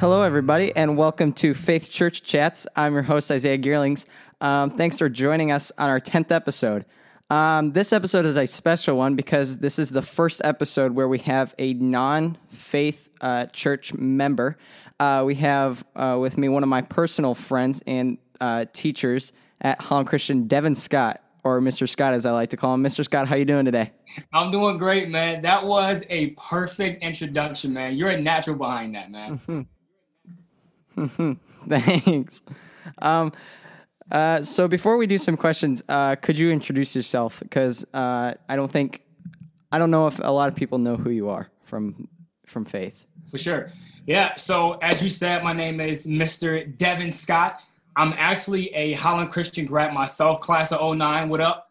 Hello, everybody, and welcome to Faith Church Chats. I'm your host, Isaiah Gearlings. Um, thanks for joining us on our 10th episode. Um, this episode is a special one because this is the first episode where we have a non faith uh, church member. Uh, we have uh, with me one of my personal friends and uh, teachers at Holland Christian, Devin Scott, or Mr. Scott as I like to call him. Mr. Scott, how you doing today? I'm doing great, man. That was a perfect introduction, man. You're a natural behind that, man. Mm-hmm. Thanks. Um, uh, so before we do some questions, uh, could you introduce yourself? Because uh, I don't think, I don't know if a lot of people know who you are from from Faith. For sure. Yeah. So as you said, my name is Mr. Devin Scott. I'm actually a Holland Christian grad myself, class of 09. What up?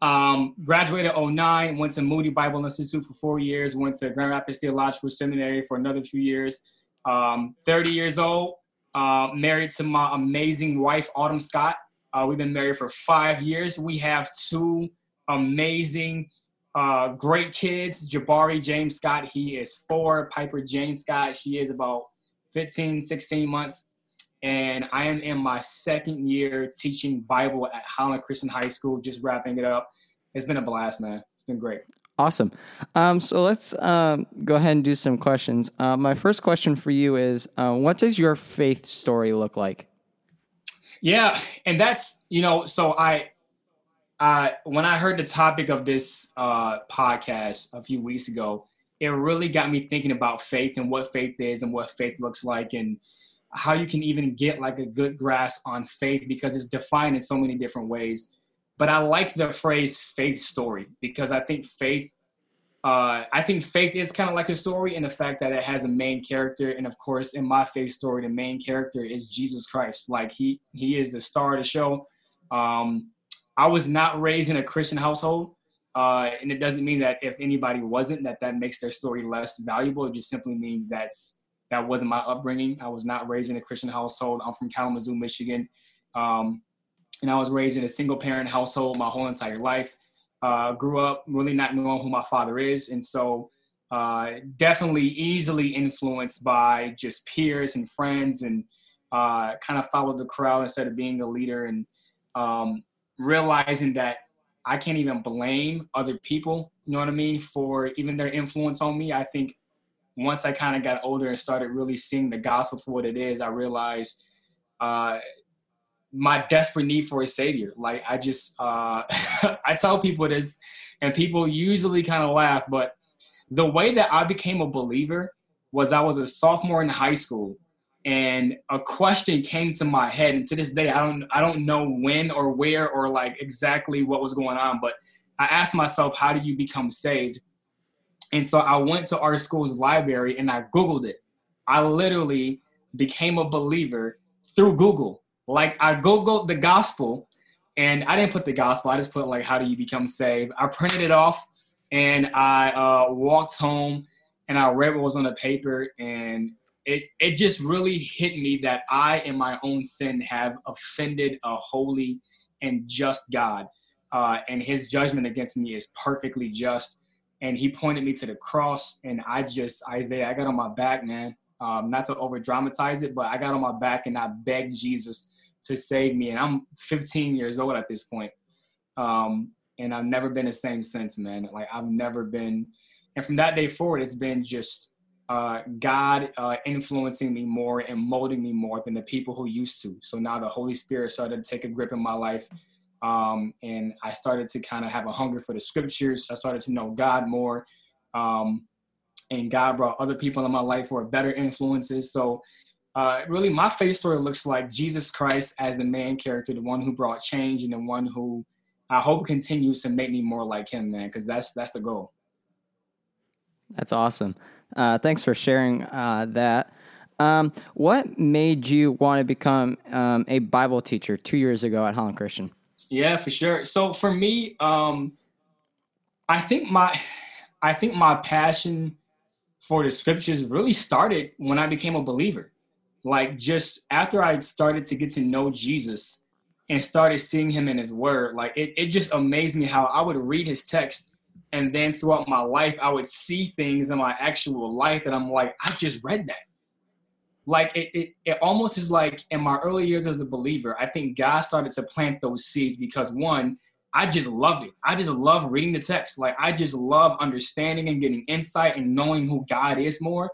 Um, graduated 09, went to Moody Bible Institute for four years, went to Grand Rapids Theological Seminary for another few years. Um, 30 years old, uh, married to my amazing wife, Autumn Scott. Uh, we've been married for five years. We have two amazing, uh, great kids. Jabari James Scott, he is four. Piper Jane Scott, she is about 15, 16 months. And I am in my second year teaching Bible at Holland Christian High School, just wrapping it up. It's been a blast, man. It's been great. Awesome. Um, so let's um, go ahead and do some questions. Uh, my first question for you is uh, What does your faith story look like? Yeah, and that's, you know, so I, uh, when I heard the topic of this uh, podcast a few weeks ago, it really got me thinking about faith and what faith is and what faith looks like and how you can even get like a good grasp on faith because it's defined in so many different ways but I like the phrase faith story because I think faith uh, I think faith is kind of like a story in the fact that it has a main character, and of course, in my faith story, the main character is Jesus Christ. Like he he is the star of the show. Um, I was not raised in a Christian household, uh, and it doesn't mean that if anybody wasn't, that that makes their story less valuable. It just simply means that's that wasn't my upbringing. I was not raised in a Christian household. I'm from Kalamazoo, Michigan. Um, and I was raised in a single parent household my whole entire life. Uh, grew up really not knowing who my father is, and so uh, definitely easily influenced by just peers and friends, and uh, kind of followed the crowd instead of being a leader, and um, realizing that I can't even blame other people. You know what I mean for even their influence on me. I think once I kind of got older and started really seeing the gospel for what it is, I realized uh, my desperate need for a savior. Like I just uh, I tell people this, and people usually kind of laugh, but the way that I became a believer was I was a sophomore in high school, and a question came to my head, and to this day I don't I don't know when or where or like exactly what was going on, but I asked myself, how do you become saved? And so I went to our school's library and I Googled it. I literally became a believer through Google like I googled the gospel, and I didn't put the gospel. I just put like how do you become saved. I printed it off, and I uh, walked home, and I read what was on the paper, and it it just really hit me that I, in my own sin, have offended a holy and just God, uh, and His judgment against me is perfectly just. And He pointed me to the cross, and I just Isaiah, I got on my back, man. Um, not to over dramatize it, but I got on my back and I begged Jesus to save me. And I'm 15 years old at this point. Um, and I've never been the same since, man. Like I've never been, and from that day forward, it's been just uh, God uh, influencing me more and molding me more than the people who used to. So now the Holy Spirit started to take a grip in my life. Um, and I started to kind of have a hunger for the scriptures. I started to know God more. Um, and God brought other people in my life who are better influences. So uh, really my faith story looks like Jesus Christ as the main character, the one who brought change and the one who I hope continues to make me more like him, man, because that's that's the goal. That's awesome. Uh, thanks for sharing uh, that. Um, what made you want to become um, a Bible teacher two years ago at Holland Christian? Yeah, for sure. So for me, um, I think my I think my passion for the scriptures really started when I became a believer like just after I started to get to know Jesus and started seeing him in his word, like it, it just amazed me how I would read his text and then throughout my life I would see things in my actual life that I'm like, I just read that. like it, it, it almost is like in my early years as a believer, I think God started to plant those seeds because one, I just loved it. I just love reading the text. Like I just love understanding and getting insight and knowing who God is more.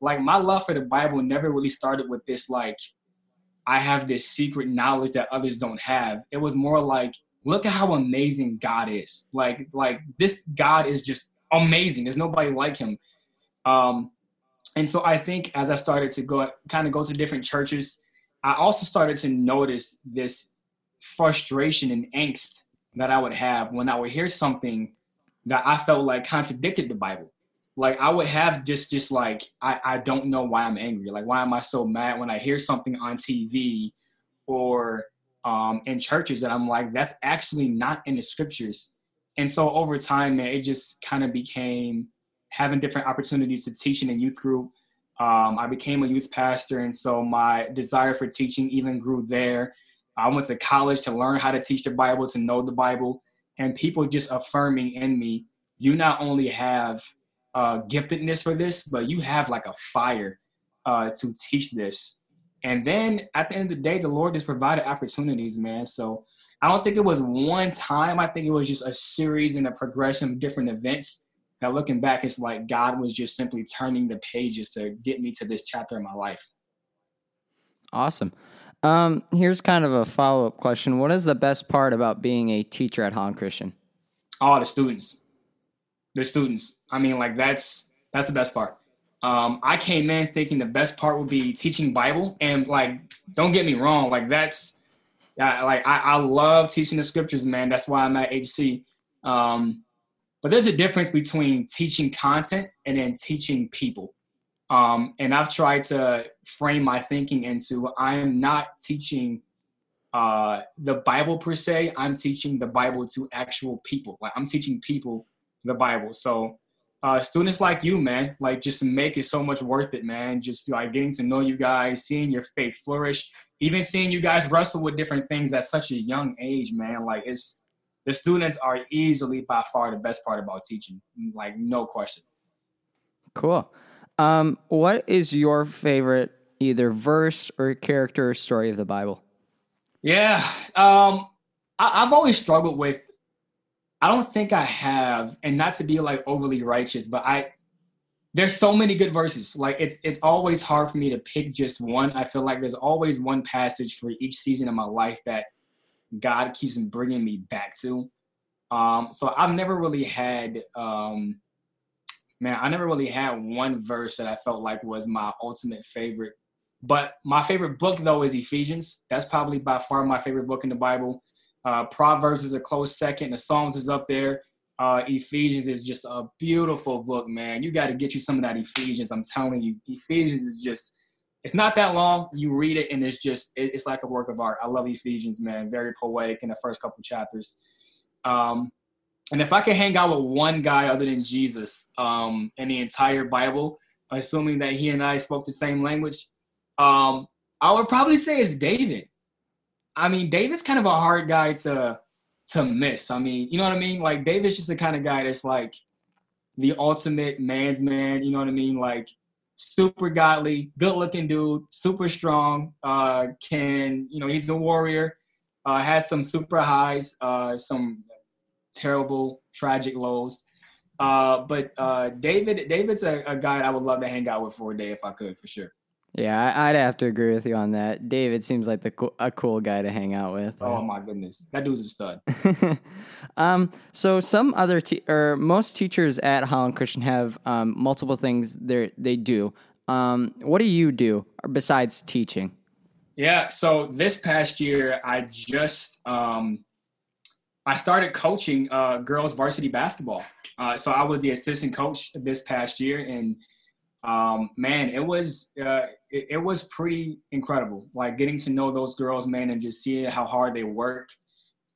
Like my love for the Bible never really started with this like I have this secret knowledge that others don't have. It was more like look at how amazing God is. Like like this God is just amazing. There's nobody like him. Um and so I think as I started to go kind of go to different churches, I also started to notice this frustration and angst that I would have when I would hear something that I felt like contradicted the Bible. Like I would have just just like I, I don't know why I'm angry. Like why am I so mad when I hear something on TV or um, in churches that I'm like that's actually not in the scriptures. And so over time, man, it just kind of became having different opportunities to teach in a youth group. Um, I became a youth pastor, and so my desire for teaching even grew there. I went to college to learn how to teach the Bible, to know the Bible, and people just affirming in me, you not only have uh, giftedness for this, but you have like a fire uh, to teach this. And then at the end of the day, the Lord has provided opportunities, man. So I don't think it was one time. I think it was just a series and a progression of different events. That looking back, it's like God was just simply turning the pages to get me to this chapter in my life. Awesome. Um, here's kind of a follow up question. What is the best part about being a teacher at Holland Christian? All the students. The students. I mean, like that's that's the best part. Um, I came in thinking the best part would be teaching Bible, and like, don't get me wrong, like that's, yeah, like I, I love teaching the scriptures, man. That's why I'm at HC. Um, but there's a difference between teaching content and then teaching people. Um, and I've tried to frame my thinking into I am not teaching uh, the Bible per se. I'm teaching the Bible to actual people. Like I'm teaching people the Bible. So uh, students like you, man, like just make it so much worth it, man. Just like getting to know you guys, seeing your faith flourish, even seeing you guys wrestle with different things at such a young age, man. Like it's the students are easily by far the best part about teaching. Like no question. Cool. Um, what is your favorite either verse or character or story of the Bible? Yeah, um, I, I've always struggled with. I don't think I have, and not to be like overly righteous, but I there's so many good verses. Like it's it's always hard for me to pick just one. I feel like there's always one passage for each season of my life that God keeps bringing me back to. Um, so I've never really had um, man, I never really had one verse that I felt like was my ultimate favorite. But my favorite book though is Ephesians. That's probably by far my favorite book in the Bible. Uh, Proverbs is a close second. The Psalms is up there. Uh, Ephesians is just a beautiful book, man. You got to get you some of that Ephesians. I'm telling you, Ephesians is just. It's not that long. You read it and it's just it, it's like a work of art. I love Ephesians, man. Very poetic in the first couple chapters. Um, and if I could hang out with one guy other than Jesus um, in the entire Bible, assuming that he and I spoke the same language, um, I would probably say it's David. I mean, David's kind of a hard guy to to miss. I mean, you know what I mean? Like David's just the kind of guy that's like the ultimate man's man. You know what I mean? Like super godly, good looking dude, super strong. Uh, can you know he's a warrior. Uh, has some super highs, uh, some terrible, tragic lows. Uh, but uh, David, David's a, a guy I would love to hang out with for a day if I could, for sure. Yeah, I'd have to agree with you on that. David seems like the co- a cool guy to hang out with. Oh my goodness, that dude's a stud. um, so some other te- or most teachers at Holland Christian have um, multiple things they they do. Um, what do you do besides teaching? Yeah, so this past year I just um, I started coaching uh, girls varsity basketball. Uh, so I was the assistant coach this past year, and um, man, it was uh, it, it, was pretty incredible. Like getting to know those girls, man, and just seeing how hard they work.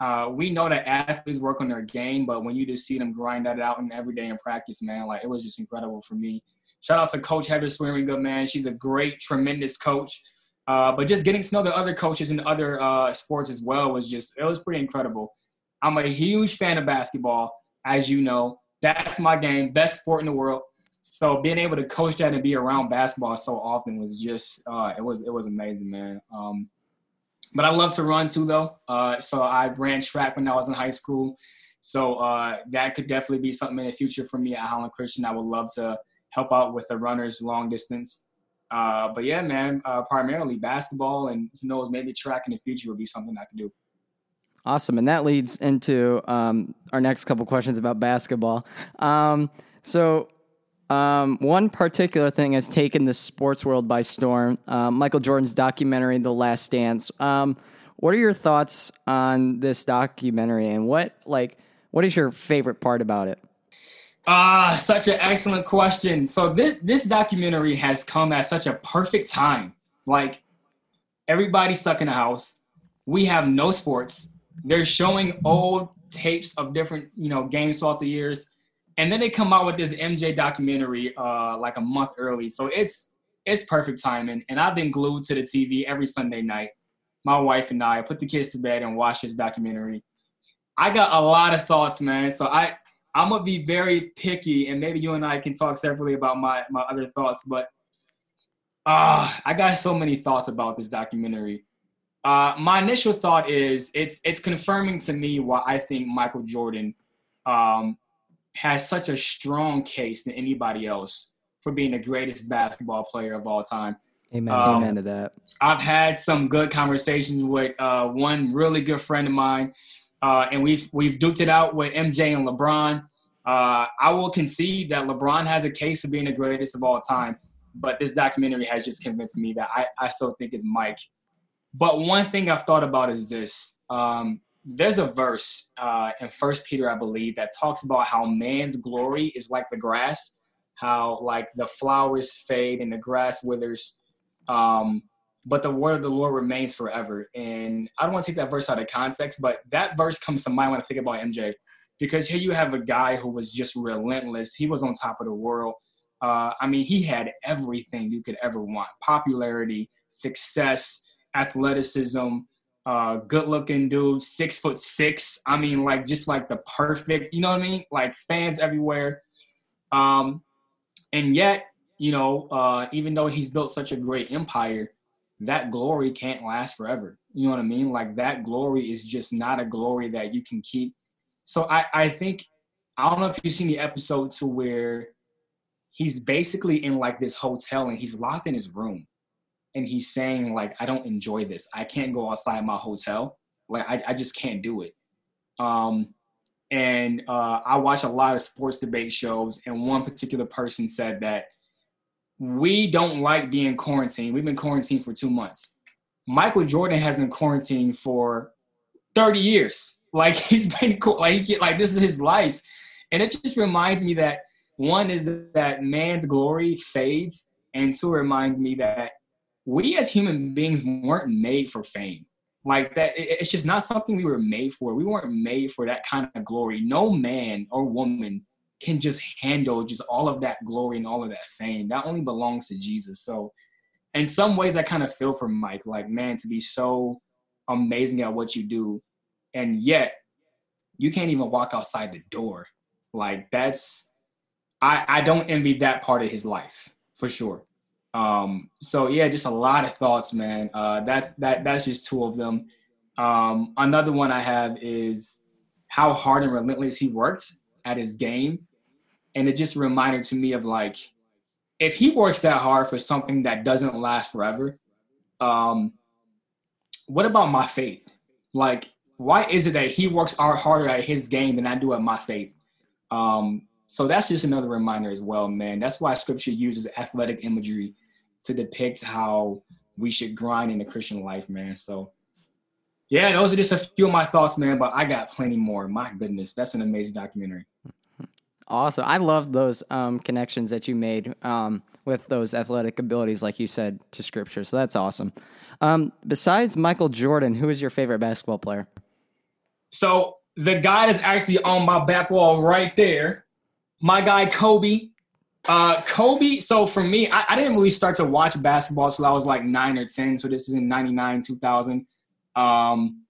Uh, we know that athletes work on their game, but when you just see them grind that out in every day in practice, man, like it was just incredible for me. Shout out to Coach Heather Swearinga, man. She's a great, tremendous coach. Uh, but just getting to know the other coaches in other uh, sports as well was just it was pretty incredible. I'm a huge fan of basketball, as you know. That's my game, best sport in the world. So being able to coach that and be around basketball so often was just uh, it was it was amazing, man. Um, but I love to run too, though. Uh, so I ran track when I was in high school. So uh, that could definitely be something in the future for me at Holland Christian. I would love to help out with the runners long distance. Uh, but yeah, man, uh, primarily basketball, and who knows, maybe track in the future would be something I could do. Awesome, and that leads into um, our next couple questions about basketball. Um, so, um, one particular thing has taken the sports world by storm. Uh, Michael Jordan's documentary, "The Last Dance." Um, what are your thoughts on this documentary, and what like what is your favorite part about it? Ah, such an excellent question. So this this documentary has come at such a perfect time. Like everybody's stuck in the house. We have no sports. They're showing old tapes of different, you know, games throughout the years. And then they come out with this MJ documentary uh like a month early. So it's it's perfect timing. And I've been glued to the TV every Sunday night. My wife and I put the kids to bed and watch this documentary. I got a lot of thoughts, man. So I I'm gonna be very picky, and maybe you and I can talk separately about my my other thoughts. But uh, I got so many thoughts about this documentary. Uh, my initial thought is it's it's confirming to me why I think Michael Jordan um, has such a strong case than anybody else for being the greatest basketball player of all time. Amen. Um, Amen to that. I've had some good conversations with uh, one really good friend of mine uh, and we've we've duked it out with MJ and LeBron. Uh, I will concede that LeBron has a case of being the greatest of all time, but this documentary has just convinced me that I, I still think it's Mike. But one thing I've thought about is this. Um, there's a verse uh, in First Peter, I believe, that talks about how man's glory is like the grass, how like the flowers fade and the grass withers. Um, but the word of the Lord remains forever. And I don't want to take that verse out of context, but that verse comes to mind when I think about MJ, because here you have a guy who was just relentless. He was on top of the world. Uh, I mean, he had everything you could ever want: popularity, success, athleticism, uh, good-looking dude, six foot six. I mean, like just like the perfect, you know what I mean? Like fans everywhere. Um, and yet, you know, uh, even though he's built such a great empire, that glory can't last forever. You know what I mean? Like that glory is just not a glory that you can keep. So I, I think I don't know if you've seen the episode to where he's basically in like this hotel and he's locked in his room and he's saying like I don't enjoy this. I can't go outside my hotel. Like I, I just can't do it. Um and uh, I watch a lot of sports debate shows, and one particular person said that we don't like being quarantined. We've been quarantined for two months. Michael Jordan has been quarantined for 30 years. Like he's been like like this is his life, and it just reminds me that one is that man's glory fades, and two reminds me that we as human beings weren't made for fame. Like that, it's just not something we were made for. We weren't made for that kind of glory. No man or woman can just handle just all of that glory and all of that fame. That only belongs to Jesus. So, in some ways, I kind of feel for Mike, like, man, to be so amazing at what you do, and yet you can't even walk outside the door. Like, that's, I, I don't envy that part of his life for sure. Um, so yeah, just a lot of thoughts, man. Uh, that's that that's just two of them. Um, another one I have is how hard and relentless he worked at his game and it just reminded to me of like if he works that hard for something that doesn't last forever um what about my faith like why is it that he works harder at his game than i do at my faith um so that's just another reminder as well man that's why scripture uses athletic imagery to depict how we should grind in the christian life man so yeah those are just a few of my thoughts man but i got plenty more my goodness that's an amazing documentary Awesome. I love those um, connections that you made um, with those athletic abilities, like you said, to scripture. So that's awesome. Um, besides Michael Jordan, who is your favorite basketball player? So the guy that's actually on my back wall right there, my guy Kobe. Uh, Kobe. So for me, I, I didn't really start to watch basketball until I was like nine or ten. So this is in '99, 2000. Um,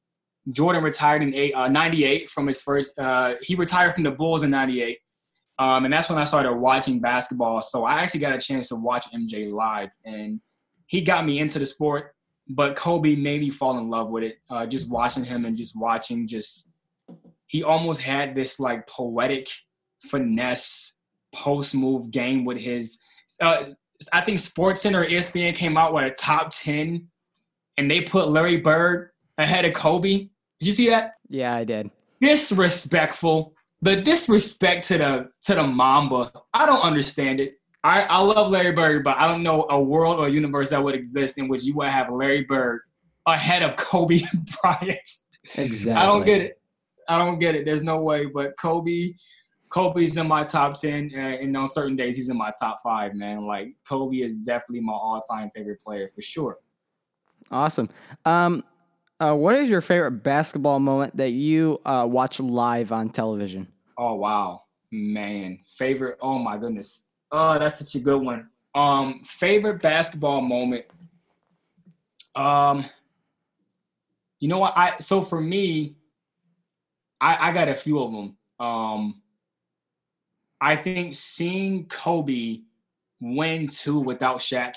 Jordan retired in eight, uh, 98 from his first. Uh, he retired from the Bulls in '98 Um, and that's when I started watching basketball. So I actually got a chance to watch MJ live, and he got me into the sport. But Kobe made me fall in love with it. Uh, just watching him and just watching, just he almost had this like poetic finesse post move game with his. Uh, I think Sports Center ESPN came out with a top ten, and they put Larry Bird ahead of Kobe. Did you see that? Yeah, I did. Disrespectful the disrespect to the to the Mamba, I don't understand it. I, I love Larry Bird, but I don't know a world or universe that would exist in which you would have Larry Bird ahead of Kobe Bryant. Exactly. I don't get it. I don't get it. There's no way. But Kobe, Kobe's in my top ten, and on certain days he's in my top five. Man, like Kobe is definitely my all-time favorite player for sure. Awesome. Um, uh, what is your favorite basketball moment that you uh, watch live on television? Oh wow, man, favorite. Oh my goodness. Oh, that's such a good one. Um, favorite basketball moment. Um, you know what? I so for me, I, I got a few of them. Um, I think seeing Kobe win two without Shaq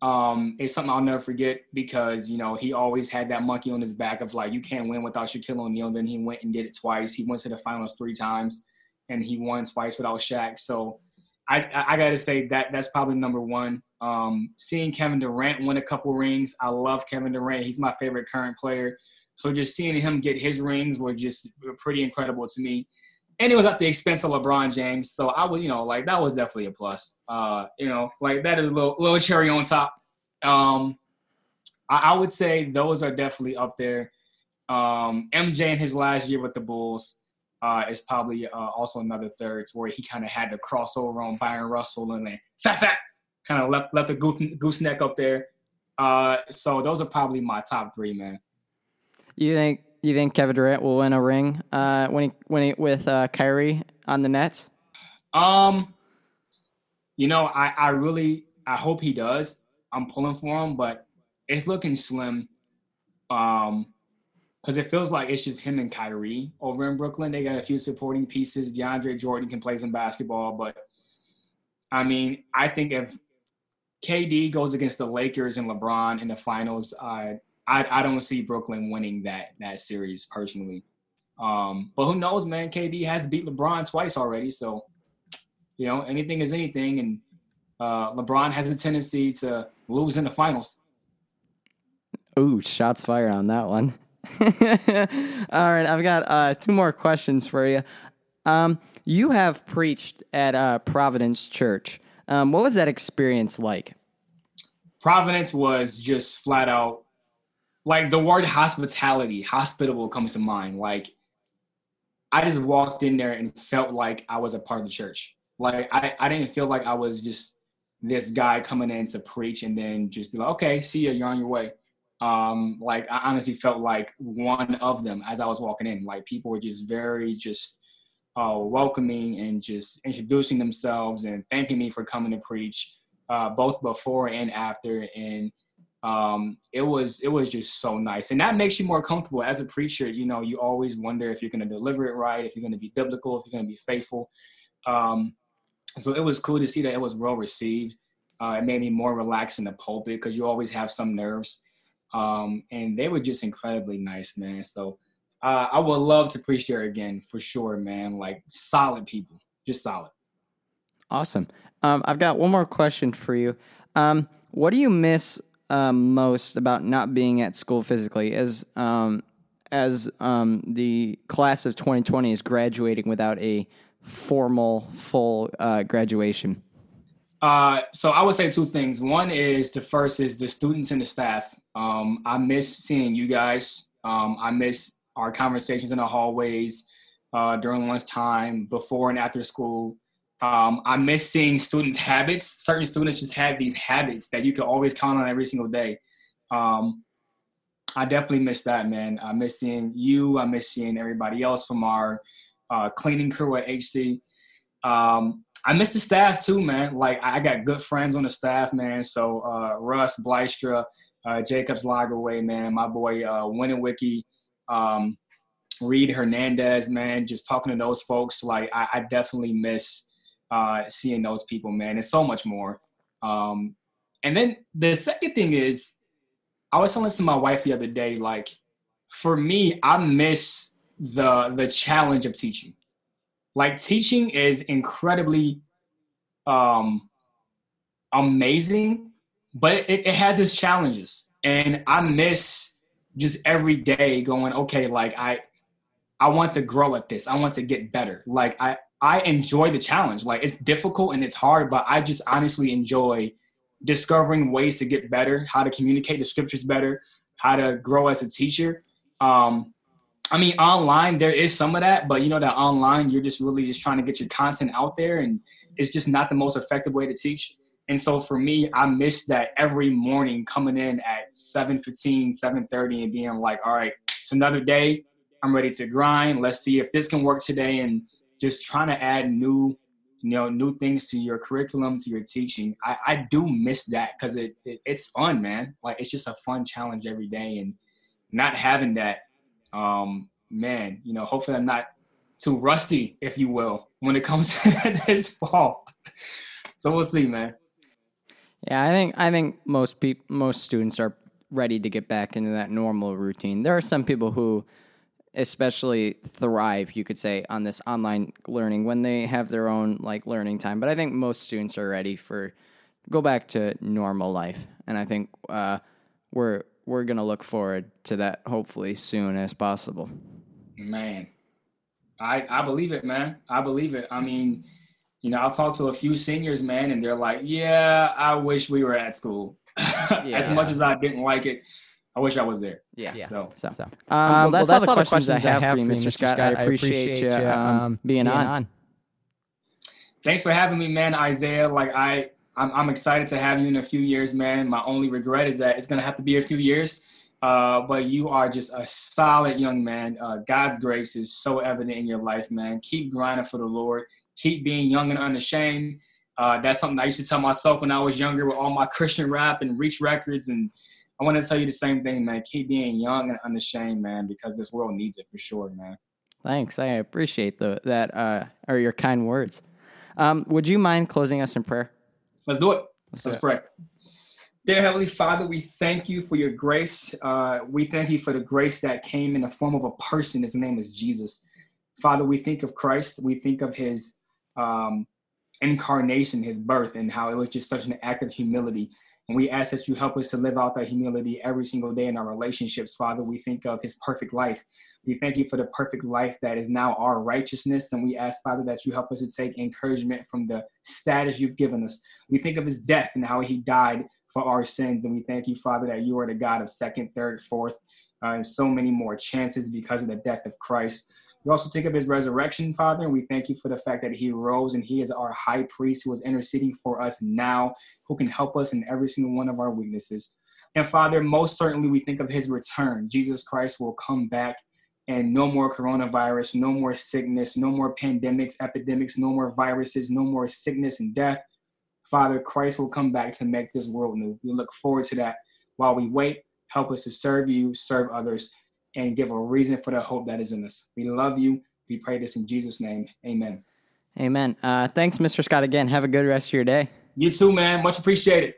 um, it's something I'll never forget because you know he always had that monkey on his back of like you can't win without Shaquille O'Neal. Then he went and did it twice. He went to the finals three times, and he won twice without Shaq. So I I, I got to say that that's probably number one. Um, seeing Kevin Durant win a couple rings, I love Kevin Durant. He's my favorite current player. So just seeing him get his rings was just pretty incredible to me and it was at the expense of LeBron James. So I would, you know, like that was definitely a plus. Uh, you know, like that is a little, little cherry on top. Um, I, I would say those are definitely up there. Um, MJ in his last year with the Bulls uh, is probably uh, also another third, where he kind of had the crossover on Bryon Russell and then fat fat kind of left left the goose, gooseneck up there. Uh, so those are probably my top three, man. You think you think Kevin Durant will win a ring uh, when he when he with uh, Kyrie on the Nets? Um, you know, I I really I hope he does. I'm pulling for him, but it's looking slim. Um, because it feels like it's just him and Kyrie over in Brooklyn. They got a few supporting pieces. DeAndre Jordan can play some basketball, but I mean, I think if KD goes against the Lakers and LeBron in the finals, I I, I don't see Brooklyn winning that that series personally. Um, but who knows, man? KD has beat LeBron twice already, so you know anything is anything, and uh, LeBron has a tendency to lose in the finals. Ooh, shots fired on that one. All right, I've got uh, two more questions for you. Um, you have preached at uh, Providence Church. Um, what was that experience like? Providence was just flat out like the word hospitality, hospitable comes to mind. Like I just walked in there and felt like I was a part of the church. Like I, I didn't feel like I was just this guy coming in to preach and then just be like, okay, see ya, you're on your way. Um, like I honestly felt like one of them as I was walking in. Like people were just very just uh, welcoming and just introducing themselves and thanking me for coming to preach, uh, both before and after. And um, it was it was just so nice, and that makes you more comfortable as a preacher. You know, you always wonder if you're going to deliver it right, if you're going to be biblical, if you're going to be faithful. Um, so it was cool to see that it was well received. Uh, it made me more relaxed in the pulpit because you always have some nerves. Um, and they were just incredibly nice, man. So uh, I would love to preach there again for sure, man. Like solid people, just solid. Awesome. Um, I've got one more question for you. Um, what do you miss um, most about not being at school physically as um, as um, the class of 2020 is graduating without a formal full uh, graduation? Uh, so I would say two things. One is the first is the students and the staff. Um, I miss seeing you guys. Um, I miss our conversations in the hallways uh, during lunchtime, before and after school. Um, I miss seeing students' habits. Certain students just have these habits that you can always count on every single day. Um, I definitely miss that, man. I miss seeing you. I miss seeing everybody else from our uh, cleaning crew at HC. Um, I miss the staff too, man. Like I got good friends on the staff, man. So uh, Russ Blystra, uh, Jacobs Lagerway, man. My boy uh, Winnie Wiki. Um, Reed Hernandez, man, just talking to those folks, like I, I definitely miss uh, seeing those people, man, and so much more. Um, and then the second thing is, I was telling this to my wife the other day, like for me, I miss the the challenge of teaching. Like teaching is incredibly um, amazing, but it, it has its challenges, and I miss just every day going, okay, like I I want to grow at this. I want to get better. Like I I enjoy the challenge. Like it's difficult and it's hard, but I just honestly enjoy discovering ways to get better, how to communicate the scriptures better, how to grow as a teacher. Um, I mean, online there is some of that, but you know that online you're just really just trying to get your content out there, and it's just not the most effective way to teach. And so for me, I miss that every morning coming in at 7:15, 7:30, and being like, "All right, it's another day. I'm ready to grind. Let's see if this can work today." And just trying to add new, you know, new things to your curriculum, to your teaching. I, I do miss that because it, it it's fun, man. Like it's just a fun challenge every day, and not having that um, man, you know, hopefully I'm not too rusty, if you will, when it comes to this fall. So we'll see, man. Yeah, I think I think most people, most students are ready to get back into that normal routine. There are some people who especially thrive, you could say, on this online learning when they have their own like learning time. But I think most students are ready for go back to normal life, and I think uh, we're we're gonna look forward to that hopefully soon as possible. Man, I I believe it, man. I believe it. I mean, you know, I'll talk to a few seniors, man, and they're like, "Yeah, I wish we were at school." yeah. as much as I didn't like it, I wish I was there. Yeah. yeah. So, so, so. Um, well, that's, well, that's all the questions, questions I have for you, Mr. Scott. Scott. I, appreciate you um, um, being, being on. on. Thanks for having me, man, Isaiah. Like I, I'm, I'm excited to have you in a few years, man. My only regret is that it's gonna have to be a few years. Uh, but you are just a solid young man. Uh, God's grace is so evident in your life, man. Keep grinding for the Lord. Keep being young and unashamed. Uh, that's something I used to tell myself when I was younger with all my Christian rap and Reach Records. And I want to tell you the same thing, man. Keep being young and unashamed, man, because this world needs it for sure, man. Thanks. I appreciate the, that uh, or your kind words. Um, would you mind closing us in prayer? Let's do it. Let's, Let's pray. Dear Heavenly Father, we thank you for your grace. Uh, we thank you for the grace that came in the form of a person. His name is Jesus. Father, we think of Christ. We think of his um, incarnation, his birth, and how it was just such an act of humility. And we ask that you help us to live out that humility every single day in our relationships, Father. We think of his perfect life. We thank you for the perfect life that is now our righteousness. And we ask, Father, that you help us to take encouragement from the status you've given us. We think of his death and how he died for our sins. And we thank you, Father, that you are the God of second, third, fourth, uh, and so many more chances because of the death of Christ. We also think of his resurrection, Father, and we thank you for the fact that he rose and he is our high priest who is interceding for us now, who can help us in every single one of our weaknesses. And Father, most certainly we think of his return. Jesus Christ will come back and no more coronavirus, no more sickness, no more pandemics, epidemics, no more viruses, no more sickness and death. Father, Christ will come back to make this world new. We look forward to that. While we wait, help us to serve you, serve others, and give a reason for the hope that is in us. We love you. We pray this in Jesus' name. Amen. Amen. Uh, thanks, Mr. Scott, again. Have a good rest of your day. You too, man. Much appreciated.